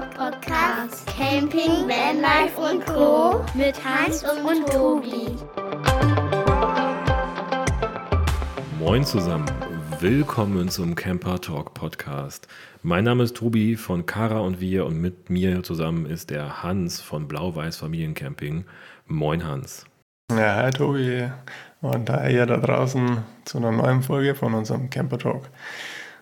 Podcast. Camping, Vanlife und Co. Mit Hans und, und Tobi. Moin zusammen. Willkommen zum Camper Talk Podcast. Mein Name ist Tobi von Kara und wir und mit mir zusammen ist der Hans von Blau-Weiß Familiencamping. Moin Hans. Ja, hi Tobi und hi ihr da draußen zu einer neuen Folge von unserem Camper Talk.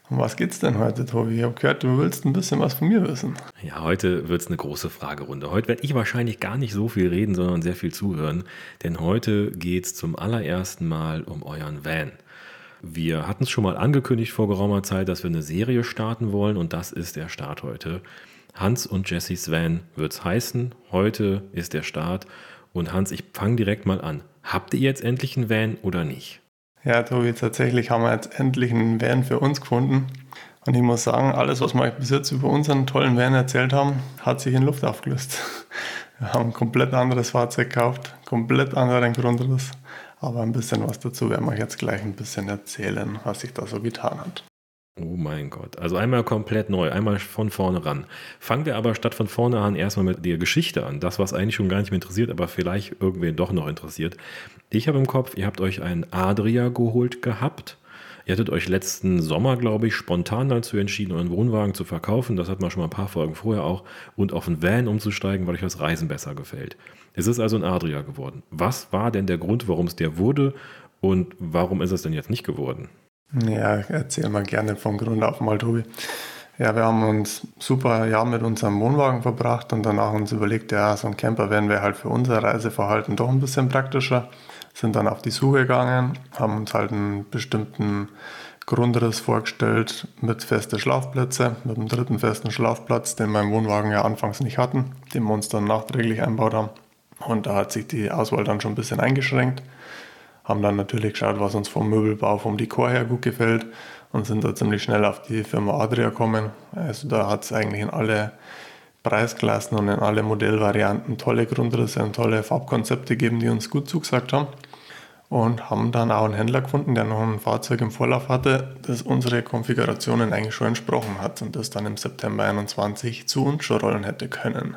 Um was geht's denn heute, Tobi? Ich habe gehört, du willst ein bisschen was von mir wissen. Ja, heute wird es eine große Fragerunde. Heute werde ich wahrscheinlich gar nicht so viel reden, sondern sehr viel zuhören. Denn heute geht es zum allerersten Mal um euren Van. Wir hatten es schon mal angekündigt vor geraumer Zeit, dass wir eine Serie starten wollen und das ist der Start heute. Hans und Jessys Van wird es heißen. Heute ist der Start. Und Hans, ich fange direkt mal an. Habt ihr jetzt endlich einen Van oder nicht? Ja, Tobi, tatsächlich haben wir jetzt endlich einen Van für uns gefunden. Und ich muss sagen, alles, was wir bis jetzt über unseren tollen Van erzählt haben, hat sich in Luft aufgelöst. Wir haben ein komplett anderes Fahrzeug gekauft, komplett anderen Grundriss. Aber ein bisschen was dazu werden wir jetzt gleich ein bisschen erzählen, was sich da so getan hat. Oh mein Gott. Also einmal komplett neu, einmal von vorne ran. Fangen wir aber statt von vorne an erstmal mit der Geschichte an. Das, was eigentlich schon gar nicht mehr interessiert, aber vielleicht irgendwen doch noch interessiert. Ich habe im Kopf, ihr habt euch einen Adria geholt gehabt. Ihr hattet euch letzten Sommer, glaube ich, spontan dazu entschieden, euren Wohnwagen zu verkaufen. Das hat man schon mal ein paar Folgen vorher auch. Und auf einen Van umzusteigen, weil euch das Reisen besser gefällt. Es ist also ein Adria geworden. Was war denn der Grund, warum es der wurde? Und warum ist es denn jetzt nicht geworden? Ja, erzähl mal gerne vom Grund auf mal, Tobi. Ja, wir haben uns super Jahr mit unserem Wohnwagen verbracht und danach uns überlegt, ja, so ein Camper wären wir halt für unser Reiseverhalten doch ein bisschen praktischer. Sind dann auf die Suche gegangen, haben uns halt einen bestimmten Grundriss vorgestellt mit festen Schlafplätzen, mit einem dritten festen Schlafplatz, den wir im Wohnwagen ja anfangs nicht hatten, den wir uns dann nachträglich einbaut haben. Und da hat sich die Auswahl dann schon ein bisschen eingeschränkt haben dann natürlich geschaut, was uns vom Möbelbau, vom Dekor her gut gefällt und sind da ziemlich schnell auf die Firma Adria gekommen. Also da hat es eigentlich in alle Preisklassen und in alle Modellvarianten tolle Grundrisse und tolle Farbkonzepte gegeben, die uns gut zugesagt haben. Und haben dann auch einen Händler gefunden, der noch ein Fahrzeug im Vorlauf hatte, das unsere Konfigurationen eigentlich schon entsprochen hat und das dann im September 21 zu uns schon rollen hätte können.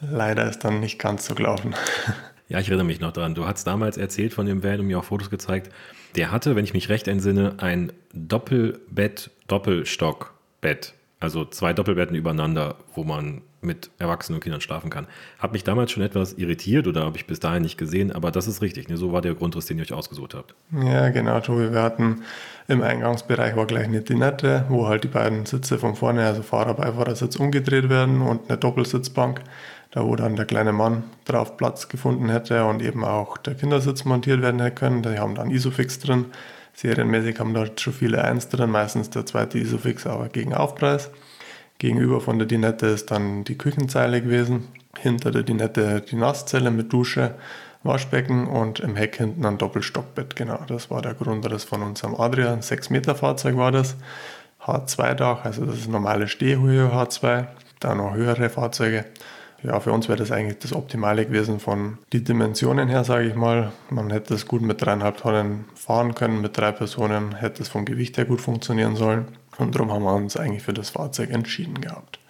Leider ist dann nicht ganz so gelaufen. Ja, ich erinnere mich noch daran. Du hast damals erzählt von dem Van und mir auch Fotos gezeigt. Der hatte, wenn ich mich recht entsinne, ein Doppelbett, Doppelstockbett. Also zwei Doppelbetten übereinander, wo man mit Erwachsenen und Kindern schlafen kann. Hat mich damals schon etwas irritiert oder habe ich bis dahin nicht gesehen, aber das ist richtig. Ne? So war der Grundriss, den ihr euch ausgesucht habt. Ja, genau, Tobi. Wir hatten im Eingangsbereich war gleich eine Dinette, wo halt die beiden Sitze von vorne, also Fahrer, Beifahrersitz, umgedreht werden und eine Doppelsitzbank da wo dann der kleine Mann drauf Platz gefunden hätte und eben auch der Kindersitz montiert werden hätte können. Die haben dann Isofix drin. Serienmäßig haben dort schon viele Eins drin, meistens der zweite Isofix, aber gegen Aufpreis. Gegenüber von der Dinette ist dann die Küchenzeile gewesen. Hinter der Dinette die Nasszelle mit Dusche, Waschbecken und im Heck hinten ein Doppelstockbett. Genau, das war der Grundriss von unserem Adria. Ein 6 Meter Fahrzeug war das. H2-Dach, also das ist normale Stehhöhe H2. Da noch höhere Fahrzeuge ja, für uns wäre das eigentlich das Optimale gewesen von den Dimensionen her, sage ich mal. Man hätte es gut mit dreieinhalb Tonnen fahren können, mit drei Personen hätte es vom Gewicht her gut funktionieren sollen. Und darum haben wir uns eigentlich für das Fahrzeug entschieden gehabt.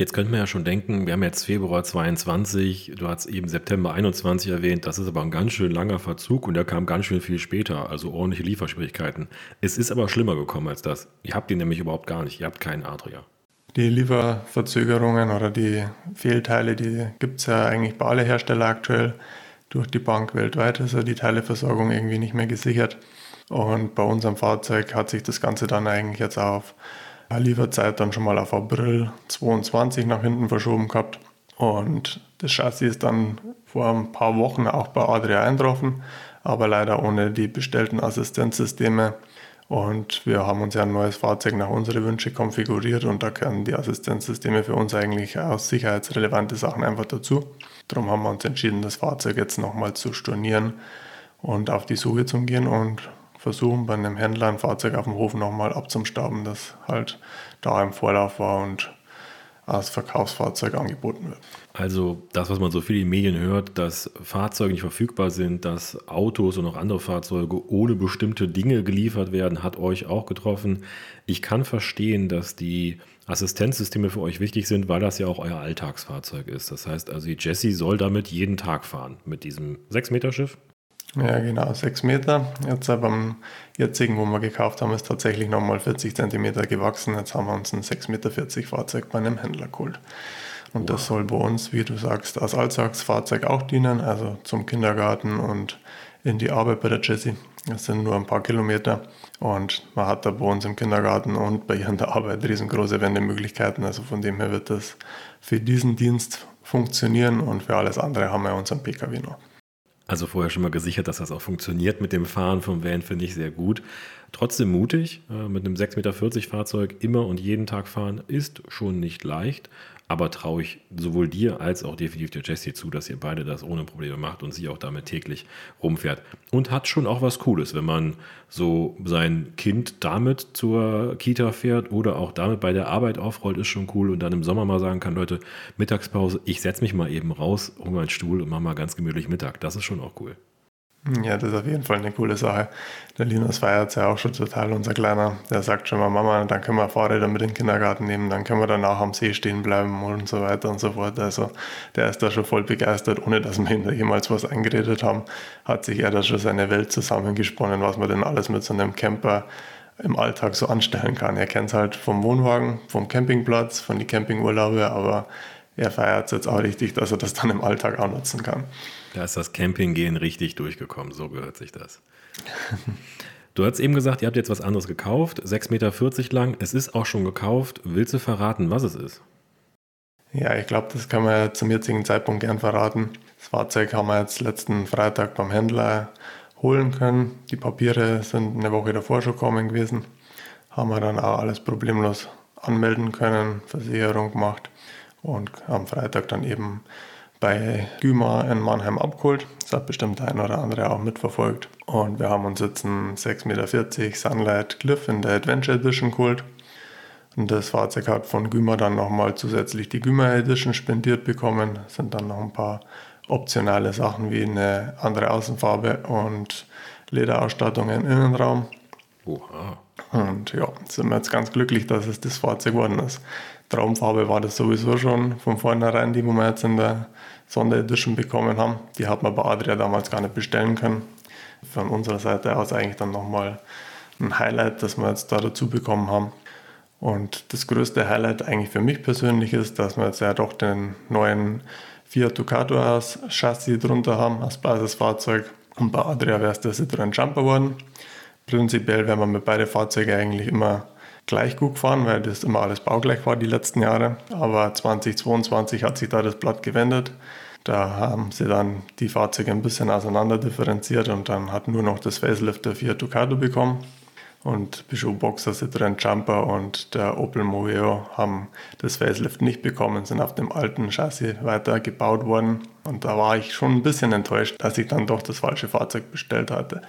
Jetzt könnte man ja schon denken, wir haben jetzt Februar 22, du hast eben September 21 erwähnt, das ist aber ein ganz schön langer Verzug und der kam ganz schön viel später, also ordentliche Lieferschwierigkeiten. Es ist aber schlimmer gekommen als das. Ihr habt ihn nämlich überhaupt gar nicht, ihr habt keinen Adria. Die Lieferverzögerungen oder die Fehlteile, die gibt es ja eigentlich bei allen Herstellern aktuell durch die Bank weltweit. Ist ja die Teileversorgung irgendwie nicht mehr gesichert. Und bei unserem Fahrzeug hat sich das Ganze dann eigentlich jetzt auf Lieferzeit dann schon mal auf April 22 nach hinten verschoben gehabt. Und das Chassis ist dann vor ein paar Wochen auch bei Adria eingetroffen, aber leider ohne die bestellten Assistenzsysteme und wir haben uns ja ein neues Fahrzeug nach unseren Wünschen konfiguriert und da können die Assistenzsysteme für uns eigentlich aus sicherheitsrelevante Sachen einfach dazu. Darum haben wir uns entschieden, das Fahrzeug jetzt nochmal zu stornieren und auf die Suche zu gehen und versuchen bei einem Händler ein Fahrzeug auf dem Hof nochmal abzustauben, das halt da im Vorlauf war und als Verkaufsfahrzeug angeboten wird. Also das, was man so viel in den Medien hört, dass Fahrzeuge nicht verfügbar sind, dass Autos und auch andere Fahrzeuge ohne bestimmte Dinge geliefert werden, hat euch auch getroffen. Ich kann verstehen, dass die Assistenzsysteme für euch wichtig sind, weil das ja auch euer Alltagsfahrzeug ist. Das heißt also, die Jessie soll damit jeden Tag fahren, mit diesem 6-Meter-Schiff. Ja, genau, 6 Meter. Jetzt beim jetzigen, wo wir gekauft haben, ist tatsächlich nochmal 40 Zentimeter gewachsen. Jetzt haben wir uns ein 6,40 Meter Fahrzeug bei einem Händler geholt. Und wow. das soll bei uns, wie du sagst, als Alltagsfahrzeug auch dienen, also zum Kindergarten und in die Arbeit bei der Jessie. Das sind nur ein paar Kilometer und man hat da bei uns im Kindergarten und bei ihr in der Arbeit riesengroße Wendemöglichkeiten. Also von dem her wird das für diesen Dienst funktionieren und für alles andere haben wir unseren PKW noch. Also vorher schon mal gesichert, dass das auch funktioniert mit dem Fahren vom Van, finde ich sehr gut. Trotzdem mutig, äh, mit einem 6,40 Meter Fahrzeug immer und jeden Tag fahren, ist schon nicht leicht. Aber traue ich sowohl dir als auch definitiv der Jessie zu, dass ihr beide das ohne Probleme macht und sie auch damit täglich rumfährt. Und hat schon auch was Cooles, wenn man so sein Kind damit zur Kita fährt oder auch damit bei der Arbeit aufrollt, ist schon cool. Und dann im Sommer mal sagen kann, Leute, Mittagspause, ich setze mich mal eben raus, hole meinen Stuhl und mache mal ganz gemütlich Mittag. Das ist schon auch cool. Ja, das ist auf jeden Fall eine coole Sache. Der Linus feiert ja auch schon total, unser Kleiner. Der sagt schon mal, Mama, dann können wir Fahrräder mit in den Kindergarten nehmen, dann können wir danach am See stehen bleiben und so weiter und so fort. Also der ist da schon voll begeistert, ohne dass wir ihm da jemals was eingeredet haben. Hat sich er da schon seine Welt zusammengesponnen, was man denn alles mit so einem Camper im Alltag so anstellen kann. Er kennt es halt vom Wohnwagen, vom Campingplatz, von den Campingurlaube, aber er feiert es jetzt auch richtig, dass er das dann im Alltag auch nutzen kann. Da ist das Campinggehen richtig durchgekommen, so gehört sich das. Du hast eben gesagt, ihr habt jetzt was anderes gekauft, 6,40 Meter lang. Es ist auch schon gekauft. Willst du verraten, was es ist? Ja, ich glaube, das kann man zum jetzigen Zeitpunkt gern verraten. Das Fahrzeug haben wir jetzt letzten Freitag beim Händler holen können. Die Papiere sind eine Woche davor schon gekommen gewesen. Haben wir dann auch alles problemlos anmelden können, Versicherung gemacht und am Freitag dann eben bei Güma in Mannheim abgeholt. Das hat bestimmt der ein oder andere auch mitverfolgt. Und wir haben uns jetzt einen 6,40 Meter Sunlight Cliff in der Adventure Edition geholt. Und das Fahrzeug hat von Güma dann nochmal zusätzlich die Güma Edition spendiert bekommen. Das sind dann noch ein paar optionale Sachen wie eine andere Außenfarbe und Lederausstattung im Innenraum. Oha. Und ja, sind wir jetzt ganz glücklich, dass es das Fahrzeug geworden ist. Traumfarbe war das sowieso schon von vornherein, die wir jetzt in der Sonderedition bekommen haben. Die hat man bei Adria damals gar nicht bestellen können. Von unserer Seite aus eigentlich dann nochmal ein Highlight, das wir jetzt da dazu bekommen haben. Und das größte Highlight eigentlich für mich persönlich ist, dass wir jetzt ja doch den neuen Fiat Ducato als Chassis drunter haben, als Basisfahrzeug. Und bei Adria wäre es der Citroën Jumper geworden. Prinzipiell wären wir mit beiden Fahrzeugen eigentlich immer gleich gut gefahren, weil das immer alles baugleich war die letzten Jahre. Aber 2022 hat sich da das Blatt gewendet. Da haben sie dann die Fahrzeuge ein bisschen auseinander differenziert und dann hat nur noch das Facelift der Fiat Ducato bekommen. Und Peugeot Boxer, Citroën Jumper und der Opel Moveo haben das Facelift nicht bekommen, sind auf dem alten Chassis weiter gebaut worden. Und da war ich schon ein bisschen enttäuscht, dass ich dann doch das falsche Fahrzeug bestellt hatte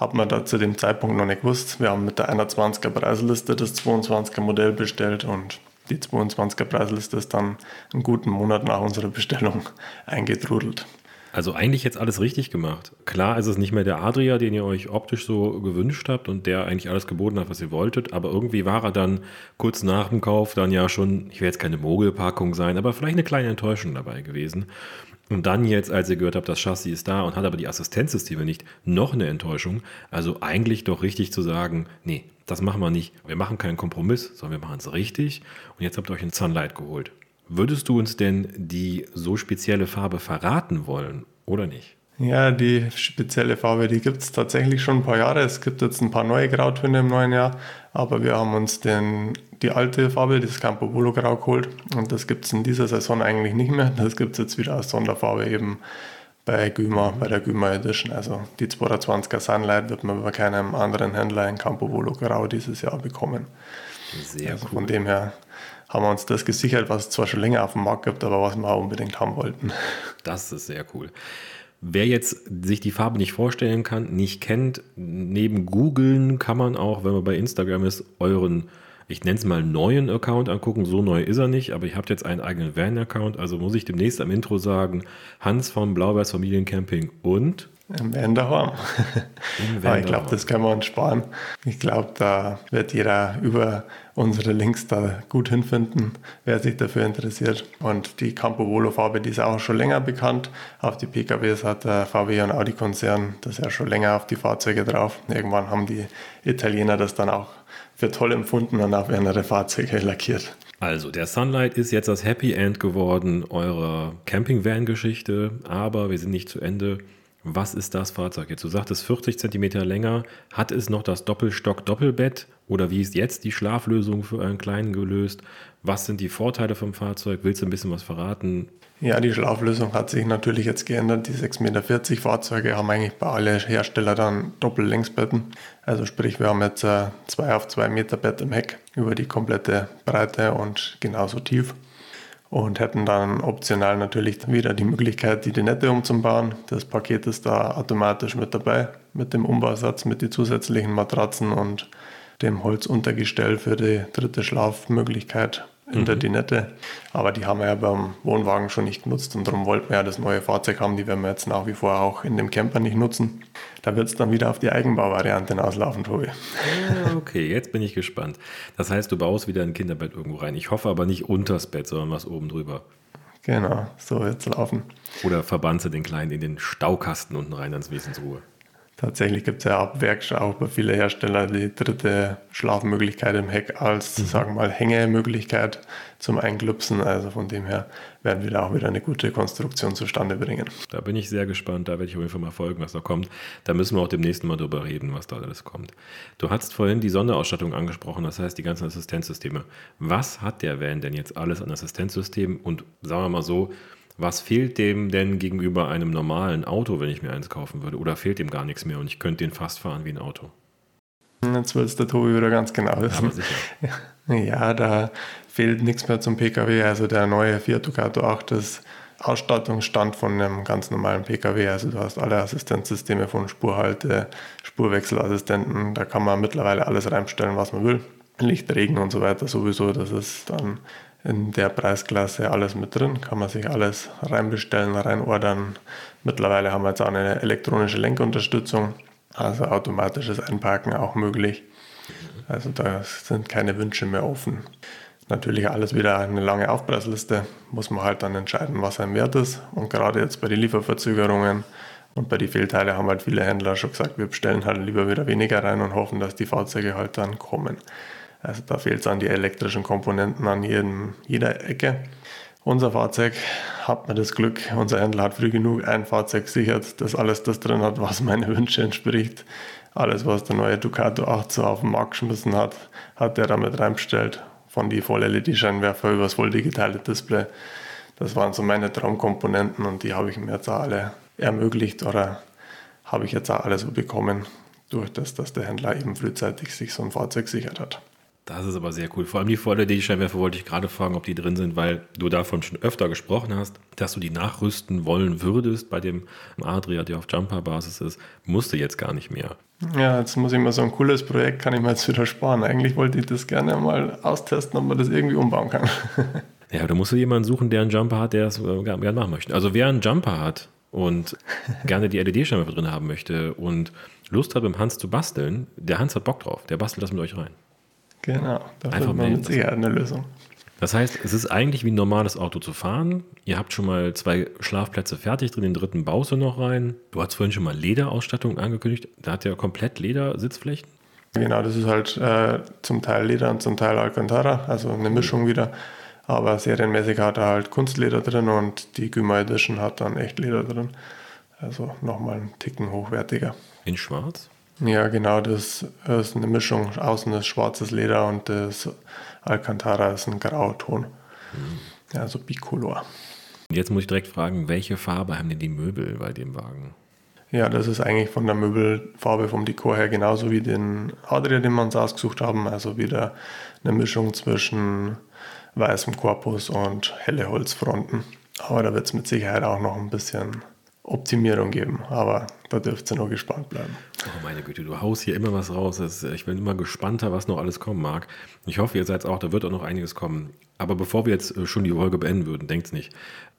hat man da zu dem Zeitpunkt noch nicht gewusst. Wir haben mit der 21er Preisliste das 22er Modell bestellt und die 22er Preisliste ist dann einen guten Monat nach unserer Bestellung eingetrudelt. Also eigentlich jetzt alles richtig gemacht. Klar ist es nicht mehr der Adria, den ihr euch optisch so gewünscht habt und der eigentlich alles geboten hat, was ihr wolltet, aber irgendwie war er dann kurz nach dem Kauf dann ja schon, ich will jetzt keine Mogelpackung sein, aber vielleicht eine kleine Enttäuschung dabei gewesen. Und dann jetzt, als ihr gehört habt, das Chassis ist da und hat aber die Assistenzsysteme nicht, noch eine Enttäuschung. Also eigentlich doch richtig zu sagen, nee, das machen wir nicht. Wir machen keinen Kompromiss, sondern wir machen es richtig. Und jetzt habt ihr euch ein Sunlight geholt. Würdest du uns denn die so spezielle Farbe verraten wollen oder nicht? Ja, die spezielle Farbe, die gibt es tatsächlich schon ein paar Jahre. Es gibt jetzt ein paar neue Grautöne im neuen Jahr, aber wir haben uns den, die alte Farbe, das Campo Bolo Grau geholt und das gibt es in dieser Saison eigentlich nicht mehr. Das gibt es jetzt wieder als Sonderfarbe eben bei Güma, bei der Güma Edition. Also die 220er Sunlight wird man bei keinem anderen Händler in Campo Bolo Grau dieses Jahr bekommen. Sehr also cool. Von dem her haben wir uns das gesichert, was es zwar schon länger auf dem Markt gibt, aber was wir auch unbedingt haben wollten. Das ist sehr cool. Wer jetzt sich die Farbe nicht vorstellen kann, nicht kennt, neben googeln kann man auch, wenn man bei Instagram ist, euren ich nenne es mal neuen Account angucken. So neu ist er nicht, aber ich habe jetzt einen eigenen Van-Account. Also muss ich demnächst am Intro sagen, Hans vom Blaubeers Familiencamping und im Wenderhorn. Aber ich glaube, das können wir uns sparen. Ich glaube, da wird jeder über unsere Links da gut hinfinden, wer sich dafür interessiert. Und die Campo Volo Farbe, die ist auch schon länger bekannt. Auf die PKWs hat der VW und Audi Konzern das ja schon länger auf die Fahrzeuge drauf. Irgendwann haben die Italiener das dann auch für toll empfunden und auf ihre Fahrzeuge lackiert. Also, der Sunlight ist jetzt das Happy End geworden eurer Camping-Van-Geschichte, aber wir sind nicht zu Ende. Was ist das Fahrzeug jetzt? Du sagtest 40 cm länger. Hat es noch das Doppelstock-Doppelbett oder wie ist jetzt die Schlaflösung für einen kleinen gelöst? Was sind die Vorteile vom Fahrzeug? Willst du ein bisschen was verraten? Ja, die Schlaflösung hat sich natürlich jetzt geändert. Die 6,40 Meter Fahrzeuge haben eigentlich bei allen Herstellern dann Doppellängsbetten. Also sprich, wir haben jetzt ein 2 auf 2 Meter Bett im Heck über die komplette Breite und genauso tief. Und hätten dann optional natürlich wieder die Möglichkeit, die Dinette umzubauen. Das Paket ist da automatisch mit dabei, mit dem Umbausatz, mit den zusätzlichen Matratzen und dem Holzuntergestell für die dritte Schlafmöglichkeit in mhm. der Dinette. Aber die haben wir ja beim Wohnwagen schon nicht genutzt und darum wollten wir ja das neue Fahrzeug haben. Die werden wir jetzt nach wie vor auch in dem Camper nicht nutzen. Da wird es dann wieder auf die Eigenbauvariante auslaufen, Tobi. Ja, okay, jetzt bin ich gespannt. Das heißt, du baust wieder ein Kinderbett irgendwo rein. Ich hoffe aber nicht unters Bett, sondern was oben drüber. Genau, so wird es laufen. Oder verbannst du den Kleinen in den Staukasten unten rein ans Wesensruhe? Tatsächlich gibt es ja ab Werk auch bei vielen Herstellern die dritte Schlafmöglichkeit im Heck als, mhm. sagen wir mal, Hängemöglichkeit zum Einklupsen. Also von dem her werden wir da auch wieder eine gute Konstruktion zustande bringen. Da bin ich sehr gespannt. Da werde ich auf jeden Fall mal folgen, was da kommt. Da müssen wir auch demnächst mal drüber reden, was da alles kommt. Du hast vorhin die Sonderausstattung angesprochen, das heißt die ganzen Assistenzsysteme. Was hat der Van denn jetzt alles an Assistenzsystemen? Und sagen wir mal so, was fehlt dem denn gegenüber einem normalen Auto, wenn ich mir eins kaufen würde? Oder fehlt dem gar nichts mehr und ich könnte den fast fahren wie ein Auto? Jetzt will es der Tobi wieder ganz genau wissen. Sicher. Ja, da fehlt nichts mehr zum PKW. Also der neue Fiat Ducato 8 ist Ausstattungsstand von einem ganz normalen PKW. Also du hast alle Assistenzsysteme von Spurhalte, Spurwechselassistenten. Da kann man mittlerweile alles reinstellen, was man will. Licht, Regen und so weiter sowieso. Das ist dann in der Preisklasse alles mit drin, kann man sich alles reinbestellen, reinordern. Mittlerweile haben wir jetzt auch eine elektronische Lenkunterstützung, also automatisches Einparken auch möglich. Also da sind keine Wünsche mehr offen. Natürlich alles wieder eine lange Aufpreisliste, muss man halt dann entscheiden, was ein Wert ist. Und gerade jetzt bei den Lieferverzögerungen und bei den Fehlteilen haben halt viele Händler schon gesagt, wir bestellen halt lieber wieder weniger rein und hoffen, dass die Fahrzeuge halt dann kommen. Also da fehlt es an die elektrischen Komponenten an jedem, jeder Ecke. Unser Fahrzeug hat mir das Glück, unser Händler hat früh genug ein Fahrzeug gesichert, das alles das drin hat, was meine Wünsche entspricht. Alles, was der neue Ducato 8 so auf den Markt geschmissen hat, hat er damit reinbestellt. Von die Voll-LED-Scheinwerfer über das voll digitale Display. Das waren so meine Traumkomponenten und die habe ich mir jetzt alle ermöglicht oder habe ich jetzt auch alle so bekommen, durch das, dass der Händler eben frühzeitig sich so ein Fahrzeug gesichert hat. Das ist aber sehr cool. Vor allem die Voll-LED-Scheinwerfer wollte ich gerade fragen, ob die drin sind, weil du davon schon öfter gesprochen hast, dass du die nachrüsten wollen würdest bei dem Adria, der auf Jumper-Basis ist. Musste jetzt gar nicht mehr. Ja, jetzt muss ich mal so ein cooles Projekt, kann ich mir jetzt wieder sparen. Eigentlich wollte ich das gerne mal austesten, ob man das irgendwie umbauen kann. ja, da musst du jemanden suchen, der einen Jumper hat, der es äh, gerne machen möchte. Also wer einen Jumper hat und gerne die LED-Scheinwerfer drin haben möchte und Lust hat, mit Hans zu basteln, der Hans hat Bock drauf. Der bastelt das mit euch rein. Genau, da findet man mit Sicherheit eine Lösung. Das heißt, es ist eigentlich wie ein normales Auto zu fahren. Ihr habt schon mal zwei Schlafplätze fertig drin, den dritten baust du noch rein. Du hast vorhin schon mal Lederausstattung angekündigt. Da hat ja komplett Ledersitzflächen. Genau, das ist halt äh, zum Teil Leder und zum Teil Alcantara, also eine Mischung wieder. Aber serienmäßig hat er halt Kunstleder drin und die Gyma Edition hat dann echt Leder drin. Also nochmal einen Ticken hochwertiger. In schwarz? Ja, genau, das ist eine Mischung. Außen ist schwarzes Leder und das Alcantara ist ein Grauton. Mhm. Also Bicolor. Jetzt muss ich direkt fragen, welche Farbe haben denn die Möbel bei dem Wagen? Ja, das ist eigentlich von der Möbelfarbe vom Dekor her genauso wie den Adria, den wir uns ausgesucht haben. Also wieder eine Mischung zwischen weißem Korpus und helle Holzfronten. Aber da wird es mit Sicherheit auch noch ein bisschen Optimierung geben. Aber da dürft ihr noch gespannt bleiben. Oh meine Güte, du haust hier immer was raus. Ich bin immer gespannter, was noch alles kommen mag. Ich hoffe, ihr seid auch, da wird auch noch einiges kommen. Aber bevor wir jetzt äh, schon die Folge beenden würden, denkt's nicht.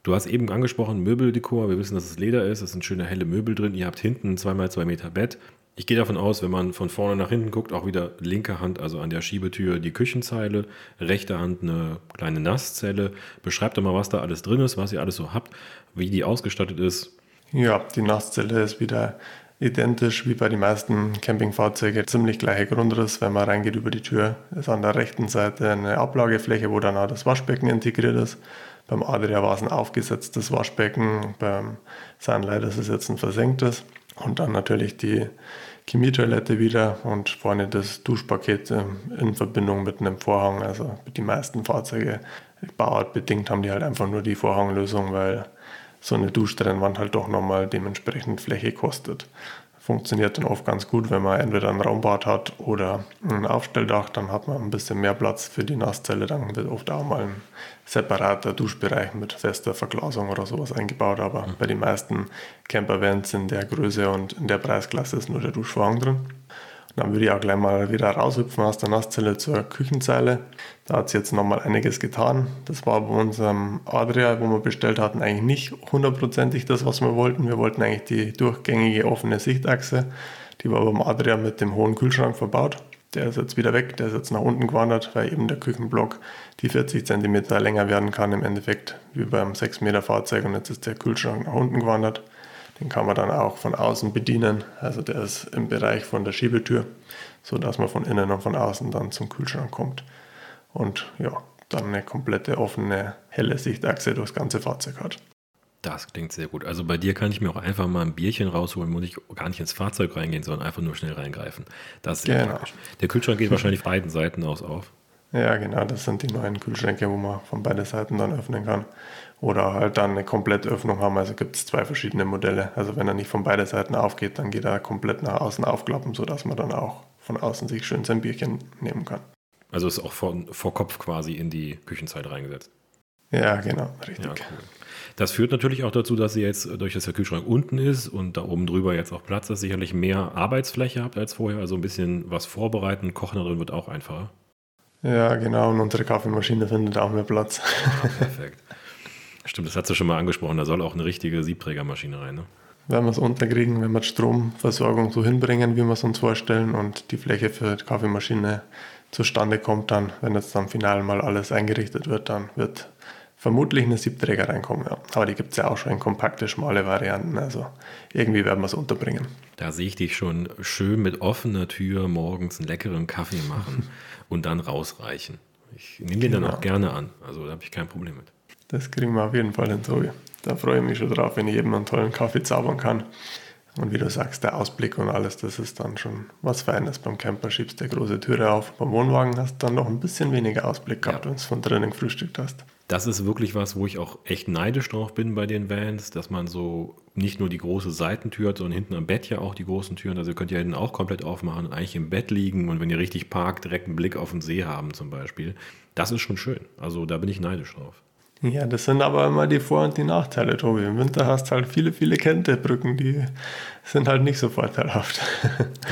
Du hast eben angesprochen, Möbeldekor. Wir wissen, dass es Leder ist. Es sind schöne helle Möbel drin. Ihr habt hinten ein 2x2 Meter Bett. Ich gehe davon aus, wenn man von vorne nach hinten guckt, auch wieder linke Hand, also an der Schiebetür die Küchenzeile, rechte Hand eine kleine Nasszelle. Beschreibt doch mal, was da alles drin ist, was ihr alles so habt, wie die ausgestattet ist. Ja, die Nasszelle ist wieder identisch wie bei den meisten Campingfahrzeugen. Ziemlich gleicher Grundriss, wenn man reingeht über die Tür. Ist an der rechten Seite eine Ablagefläche, wo dann auch das Waschbecken integriert ist. Beim Adria war es ein aufgesetztes Waschbecken, beim Sunlight ist es jetzt ein versenktes. Und dann natürlich die Chemietoilette wieder und vorne das Duschpaket ähm, in Verbindung mit einem Vorhang. Also die meisten Fahrzeuge, bauartbedingt, haben die halt einfach nur die Vorhanglösung, weil so eine Duschtrennwand halt doch nochmal dementsprechend Fläche kostet. Funktioniert dann oft ganz gut, wenn man entweder ein Raumbad hat oder ein Aufstelldach, dann hat man ein bisschen mehr Platz für die Nasszelle, dann wird oft auch mal ein separater Duschbereich mit fester Verglasung oder sowas eingebaut, aber bei den meisten Campervans in der Größe und in der Preisklasse ist nur der Duschvorhang drin. Dann würde ich auch gleich mal wieder raushüpfen aus der Nasszelle zur Küchenzeile. Da hat es jetzt nochmal einiges getan. Das war bei unserem Adria, wo wir bestellt hatten, eigentlich nicht hundertprozentig das, was wir wollten. Wir wollten eigentlich die durchgängige offene Sichtachse. Die war beim Adria mit dem hohen Kühlschrank verbaut. Der ist jetzt wieder weg, der ist jetzt nach unten gewandert, weil eben der Küchenblock die 40 cm länger werden kann im Endeffekt wie beim 6 Meter Fahrzeug und jetzt ist der Kühlschrank nach unten gewandert. Den kann man dann auch von außen bedienen. Also der ist im Bereich von der Schiebetür, sodass man von innen und von außen dann zum Kühlschrank kommt. Und ja, dann eine komplette offene, helle Sichtachse durchs ganze Fahrzeug hat. Das klingt sehr gut. Also bei dir kann ich mir auch einfach mal ein Bierchen rausholen, muss ich gar nicht ins Fahrzeug reingehen, sondern einfach nur schnell reingreifen. Das ist sehr genau. praktisch. Der Kühlschrank geht wahrscheinlich beiden Seiten aus auf. Ja, genau, das sind die neuen Kühlschränke, wo man von beiden Seiten dann öffnen kann oder halt dann eine komplette Öffnung haben. Also gibt es zwei verschiedene Modelle. Also wenn er nicht von beiden Seiten aufgeht, dann geht er komplett nach außen aufklappen, sodass man dann auch von außen sich schön sein Bierchen nehmen kann. Also ist auch vor, vor Kopf quasi in die Küchenzeit reingesetzt. Ja, genau, richtig. Ja, cool. Das führt natürlich auch dazu, dass ihr jetzt, durch dass der Kühlschrank unten ist und da oben drüber jetzt auch Platz ist, sicherlich mehr Arbeitsfläche habt als vorher. Also ein bisschen was vorbereiten, kochen darin wird auch einfacher. Ja, genau. Und unsere Kaffeemaschine findet auch mehr Platz. Ja, perfekt. Stimmt, das hast du schon mal angesprochen. Da soll auch eine richtige Siebträgermaschine rein. Ne? Wenn wir es unterkriegen, wenn wir die Stromversorgung so hinbringen, wie wir es uns vorstellen und die Fläche für die Kaffeemaschine zustande kommt, dann, wenn jetzt dann final mal alles eingerichtet wird, dann wird vermutlich eine Siebträger reinkommen. Ja. Aber die gibt es ja auch schon in kompakte, schmale Varianten. Also irgendwie werden wir es unterbringen. Da sehe ich dich schon schön mit offener Tür morgens einen leckeren Kaffee machen und dann rausreichen. Ich nehme den genau. dann auch gerne an. Also da habe ich kein Problem mit. Das kriegen wir auf jeden Fall hin, Tobi. Da freue ich mich schon drauf, wenn ich eben einen tollen Kaffee zaubern kann. Und wie du sagst, der Ausblick und alles, das ist dann schon was Feines. Beim Camper schiebst du die große Türe auf. Beim Wohnwagen hast du dann noch ein bisschen weniger Ausblick gehabt, ja. wenn du es von drinnen gefrühstückt hast. Das ist wirklich was, wo ich auch echt neidisch drauf bin bei den Vans, dass man so nicht nur die große Seitentür hat, sondern hinten am Bett ja auch die großen Türen. Also ihr könnt ja hinten auch komplett aufmachen und eigentlich im Bett liegen und wenn ihr richtig parkt, direkt einen Blick auf den See haben zum Beispiel. Das ist schon schön. Also da bin ich neidisch drauf. Ja, das sind aber immer die Vor- und die Nachteile, Tobi. Im Winter hast du halt viele, viele Kältebrücken, die sind halt nicht so vorteilhaft.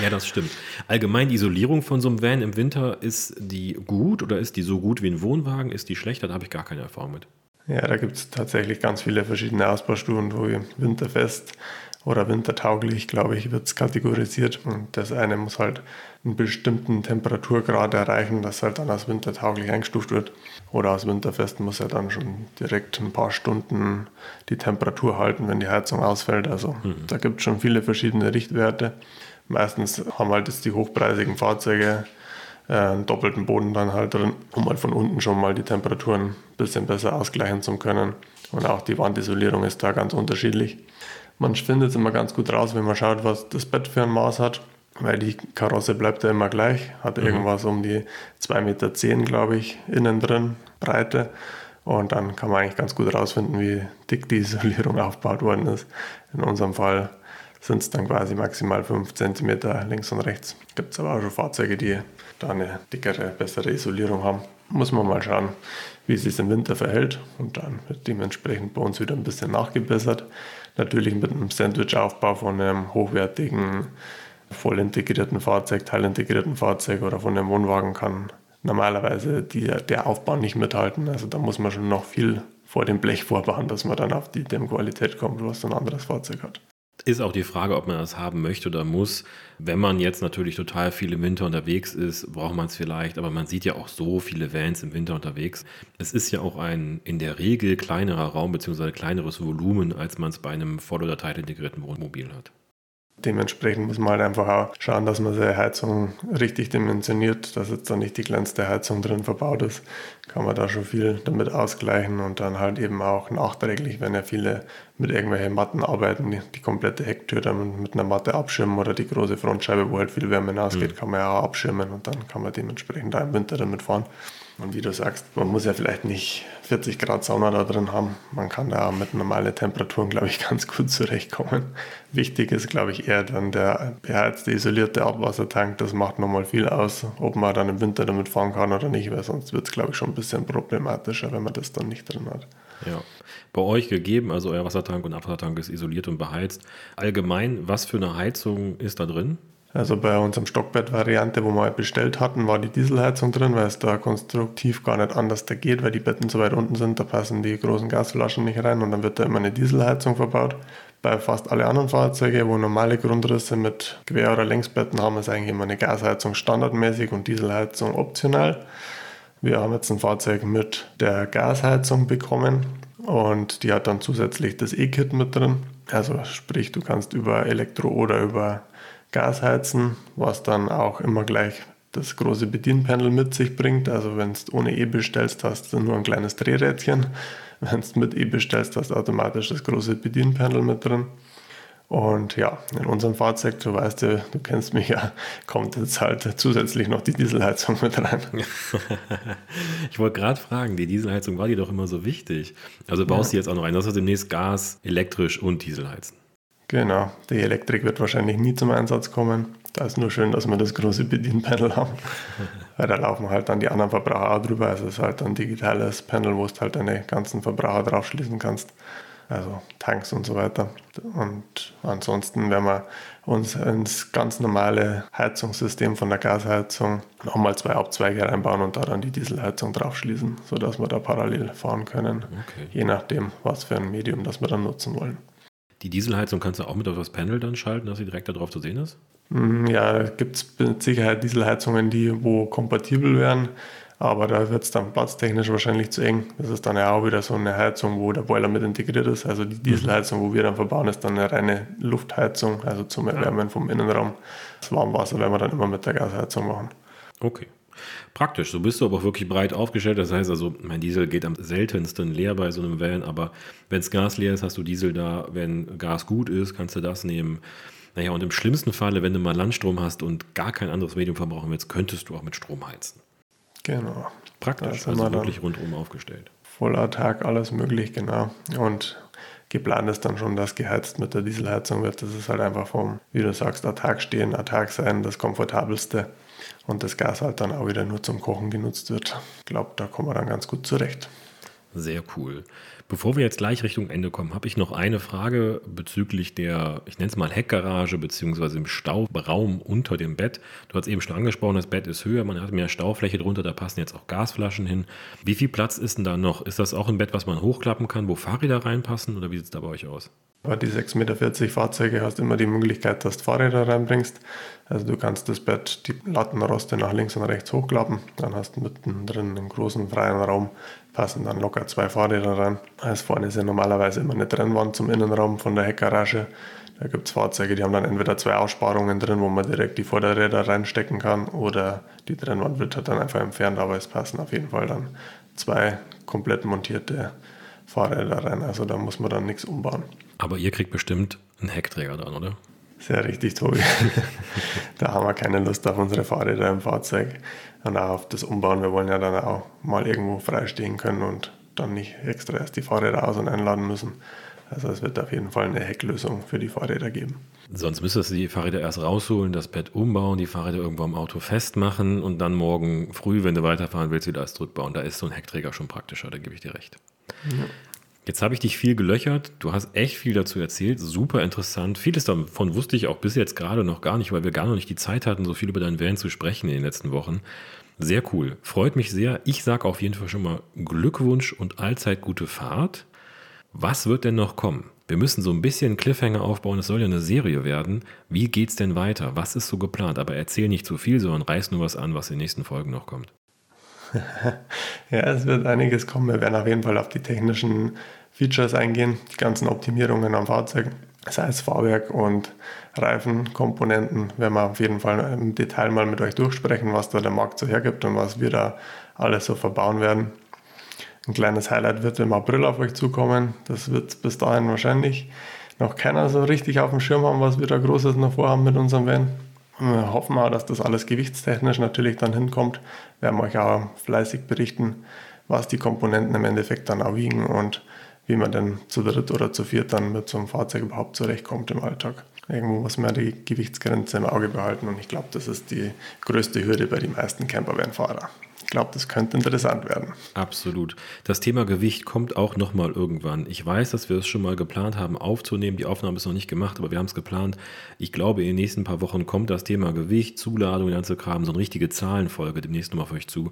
Ja, das stimmt. Allgemein die Isolierung von so einem Van im Winter, ist die gut oder ist die so gut wie ein Wohnwagen? Ist die schlechter? Da habe ich gar keine Erfahrung mit. Ja, da gibt es tatsächlich ganz viele verschiedene Ausbaustufen, wo winterfest oder wintertauglich, glaube ich, wird es kategorisiert. Und das eine muss halt einen bestimmten Temperaturgrad erreichen, dass halt dann als wintertauglich eingestuft wird. Oder als winterfest muss er dann schon direkt ein paar Stunden die Temperatur halten, wenn die Heizung ausfällt. Also mhm. da gibt es schon viele verschiedene Richtwerte. Meistens haben halt jetzt die hochpreisigen Fahrzeuge äh, einen doppelten Boden dann halt drin, um halt von unten schon mal die Temperaturen ein bisschen besser ausgleichen zu können. Und auch die Wandisolierung ist da ganz unterschiedlich. Man findet es immer ganz gut raus, wenn man schaut, was das Bett für ein Maß hat, weil die Karosse bleibt ja immer gleich, hat mhm. irgendwas um die 2,10 Meter, glaube ich, innen drin, Breite. Und dann kann man eigentlich ganz gut rausfinden, wie dick die Isolierung aufgebaut worden ist. In unserem Fall sind es dann quasi maximal 5 cm links und rechts. Gibt es aber auch schon Fahrzeuge, die da eine dickere, bessere Isolierung haben. Muss man mal schauen, wie es sich im Winter verhält und dann wird dementsprechend bei uns wieder ein bisschen nachgebessert. Natürlich mit einem Sandwich-Aufbau von einem hochwertigen, voll integrierten Fahrzeug, teilintegrierten Fahrzeug oder von einem Wohnwagen kann normalerweise die, der Aufbau nicht mithalten. Also da muss man schon noch viel vor dem Blech vorbauen, dass man dann auf die Dämmqualität kommt, was ein anderes Fahrzeug hat. Ist auch die Frage, ob man das haben möchte oder muss. Wenn man jetzt natürlich total viel im Winter unterwegs ist, braucht man es vielleicht, aber man sieht ja auch so viele Vans im Winter unterwegs. Es ist ja auch ein in der Regel kleinerer Raum bzw. kleineres Volumen, als man es bei einem voll- oder teilintegrierten Wohnmobil hat. Dementsprechend muss man halt einfach auch schauen, dass man seine Heizung richtig dimensioniert, dass jetzt da nicht die kleinste Heizung drin verbaut ist. Kann man da schon viel damit ausgleichen und dann halt eben auch nachträglich, wenn ja viele mit irgendwelchen Matten arbeiten, die, die komplette Hecktür dann mit einer Matte abschirmen oder die große Frontscheibe, wo halt viel Wärme hinausgeht, mhm. kann man ja auch abschirmen und dann kann man dementsprechend da im Winter damit fahren. Und wie du sagst, man muss ja vielleicht nicht 40 Grad Sauna da drin haben. Man kann da mit normalen Temperaturen, glaube ich, ganz gut zurechtkommen. Wichtig ist, glaube ich, eher dann der beheizte, isolierte Abwassertank. Das macht nochmal viel aus, ob man dann im Winter damit fahren kann oder nicht, weil sonst wird es, glaube ich, schon ein bisschen problematischer, wenn man das dann nicht drin hat. Ja, bei euch gegeben, also euer Wassertank und Abwassertank ist isoliert und beheizt. Allgemein, was für eine Heizung ist da drin? Also bei unserem Stockbett-Variante, wo wir halt bestellt hatten, war die Dieselheizung drin, weil es da konstruktiv gar nicht anders da geht, weil die Betten so weit unten sind, da passen die großen Gasflaschen nicht rein und dann wird da immer eine Dieselheizung verbaut. Bei fast alle anderen Fahrzeugen, wo normale Grundrisse mit Quer- oder Längsbetten haben, ist eigentlich immer eine Gasheizung standardmäßig und Dieselheizung optional. Wir haben jetzt ein Fahrzeug mit der Gasheizung bekommen und die hat dann zusätzlich das E-Kit mit drin. Also sprich, du kannst über Elektro oder über Gasheizen, was dann auch immer gleich das große Bedienpanel mit sich bringt. Also wenn du ohne E bestellst, hast du nur ein kleines Drehrädchen. Wenn du mit E bestellst, hast du automatisch das große Bedienpanel mit drin. Und ja, in unserem Fahrzeug, du weißt ja, du kennst mich ja, kommt jetzt halt zusätzlich noch die Dieselheizung mit rein. ich wollte gerade fragen, die Dieselheizung war dir doch immer so wichtig. Also baust du ja. jetzt auch noch ein. Das ist demnächst Gas, elektrisch und Dieselheizen. Genau, die Elektrik wird wahrscheinlich nie zum Einsatz kommen. Da ist nur schön, dass wir das große Bedienpanel haben. Weil da laufen halt dann die anderen Verbraucher auch drüber. Also es ist halt ein digitales Panel, wo du halt deine ganzen Verbraucher draufschließen kannst. Also Tanks und so weiter. Und ansonsten werden wir uns ins ganz normale Heizungssystem von der Gasheizung nochmal zwei Abzweige reinbauen und da dann die Dieselheizung draufschließen, sodass wir da parallel fahren können. Okay. Je nachdem, was für ein Medium das wir dann nutzen wollen. Die Dieselheizung kannst du auch mit auf das Panel dann schalten, dass sie direkt darauf zu sehen ist? Mm, ja, gibt es mit Sicherheit Dieselheizungen, die wo kompatibel wären, aber da wird es dann platztechnisch wahrscheinlich zu eng. Das ist dann ja auch wieder so eine Heizung, wo der Boiler mit integriert ist. Also die Dieselheizung, wo wir dann verbauen, ist dann eine reine Luftheizung, also zum Erwärmen vom Innenraum. Das Warmwasser werden wir dann immer mit der Gasheizung machen. Okay. Praktisch, so bist du aber auch wirklich breit aufgestellt. Das heißt also, mein Diesel geht am seltensten leer bei so einem Van, aber wenn das Gas leer ist, hast du Diesel da. Wenn Gas gut ist, kannst du das nehmen. Naja, und im schlimmsten Falle, wenn du mal Landstrom hast und gar kein anderes Medium verbrauchen willst, könntest du auch mit Strom heizen. Genau. Praktisch, also wirklich rundum aufgestellt. Voller Tag, alles möglich, genau. Und geplant ist dann schon, dass geheizt mit der Dieselheizung wird. Das ist halt einfach vom, wie du sagst, Tag stehen, Tag sein, das komfortabelste und das Gas halt dann auch wieder nur zum Kochen genutzt wird. Ich glaube, da kommen wir dann ganz gut zurecht. Sehr cool. Bevor wir jetzt gleich Richtung Ende kommen, habe ich noch eine Frage bezüglich der, ich nenne es mal Heckgarage, beziehungsweise im Stauraum unter dem Bett. Du hast eben schon angesprochen, das Bett ist höher, man hat mehr Staufläche drunter, da passen jetzt auch Gasflaschen hin. Wie viel Platz ist denn da noch? Ist das auch ein Bett, was man hochklappen kann, wo Fahrräder reinpassen oder wie sieht es da bei euch aus? Bei die 6,40 Meter Fahrzeuge hast du immer die Möglichkeit, dass du Fahrräder reinbringst. Also du kannst das Bett, die Lattenroste nach links und rechts hochklappen. Dann hast du mittendrin einen großen freien Raum, passen dann locker zwei Fahrräder rein. Also vorne ist ja normalerweise immer eine Trennwand zum Innenraum von der Heckgarage. Da gibt es Fahrzeuge, die haben dann entweder zwei Aussparungen drin, wo man direkt die Vorderräder reinstecken kann, oder die Trennwand wird halt dann einfach entfernt, aber es passen auf jeden Fall dann zwei komplett montierte Fahrräder rein. Also da muss man dann nichts umbauen. Aber ihr kriegt bestimmt einen Heckträger dran, oder? Sehr richtig, Tobi. da haben wir keine Lust auf unsere Fahrräder im Fahrzeug und auch auf das Umbauen. Wir wollen ja dann auch mal irgendwo freistehen können und dann nicht extra erst die Fahrräder aus- und einladen müssen. Also es wird auf jeden Fall eine Hecklösung für die Fahrräder geben. Sonst müsstest du die Fahrräder erst rausholen, das Bett umbauen, die Fahrräder irgendwo am Auto festmachen und dann morgen früh, wenn du weiterfahren willst, wieder alles zurückbauen. Da ist so ein Heckträger schon praktischer, da gebe ich dir recht. Ja. Jetzt habe ich dich viel gelöchert. Du hast echt viel dazu erzählt. Super interessant. Vieles davon wusste ich auch bis jetzt gerade noch gar nicht, weil wir gar noch nicht die Zeit hatten, so viel über deinen Van zu sprechen in den letzten Wochen. Sehr cool. Freut mich sehr. Ich sage auf jeden Fall schon mal Glückwunsch und allzeit gute Fahrt. Was wird denn noch kommen? Wir müssen so ein bisschen Cliffhanger aufbauen. Es soll ja eine Serie werden. Wie geht's denn weiter? Was ist so geplant? Aber erzähl nicht zu viel, sondern reiß nur was an, was in den nächsten Folgen noch kommt. ja, es wird einiges kommen. Wir werden auf jeden Fall auf die technischen Features eingehen, die ganzen Optimierungen am Fahrzeug, sei es Fahrwerk und Reifenkomponenten, werden wir auf jeden Fall im Detail mal mit euch durchsprechen, was da der Markt so hergibt und was wir da alles so verbauen werden. Ein kleines Highlight wird im April auf euch zukommen. Das wird bis dahin wahrscheinlich noch keiner so richtig auf dem Schirm haben, was wir da Großes noch vorhaben mit unserem Van. Wir hoffen auch, dass das alles gewichtstechnisch natürlich dann hinkommt. Wir werden euch auch fleißig berichten, was die Komponenten im Endeffekt dann auch wiegen und wie man denn zu dritt oder zu viert dann mit so einem Fahrzeug überhaupt zurechtkommt im Alltag. Irgendwo muss man die Gewichtsgrenze im Auge behalten und ich glaube, das ist die größte Hürde bei den meisten Campervan-Fahrern. Ich glaube, das könnte interessant werden. Absolut. Das Thema Gewicht kommt auch nochmal irgendwann. Ich weiß, dass wir es schon mal geplant haben aufzunehmen. Die Aufnahme ist noch nicht gemacht, aber wir haben es geplant. Ich glaube, in den nächsten paar Wochen kommt das Thema Gewicht, Zuladung, der ganze Kram, so eine richtige Zahlenfolge demnächst nochmal auf euch zu.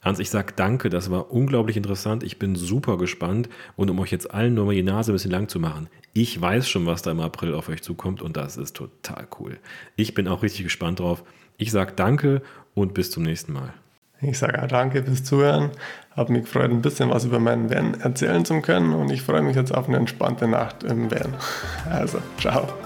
Hans, ich sage danke, das war unglaublich interessant. Ich bin super gespannt und um euch jetzt allen nur mal die Nase ein bisschen lang zu machen, ich weiß schon, was da im April auf euch zukommt und das ist total cool. Ich bin auch richtig gespannt drauf. Ich sage danke und bis zum nächsten Mal. Ich sage auch danke fürs Zuhören. Habe mich gefreut, ein bisschen was über meinen Van erzählen zu können und ich freue mich jetzt auf eine entspannte Nacht im Van. Also, ciao.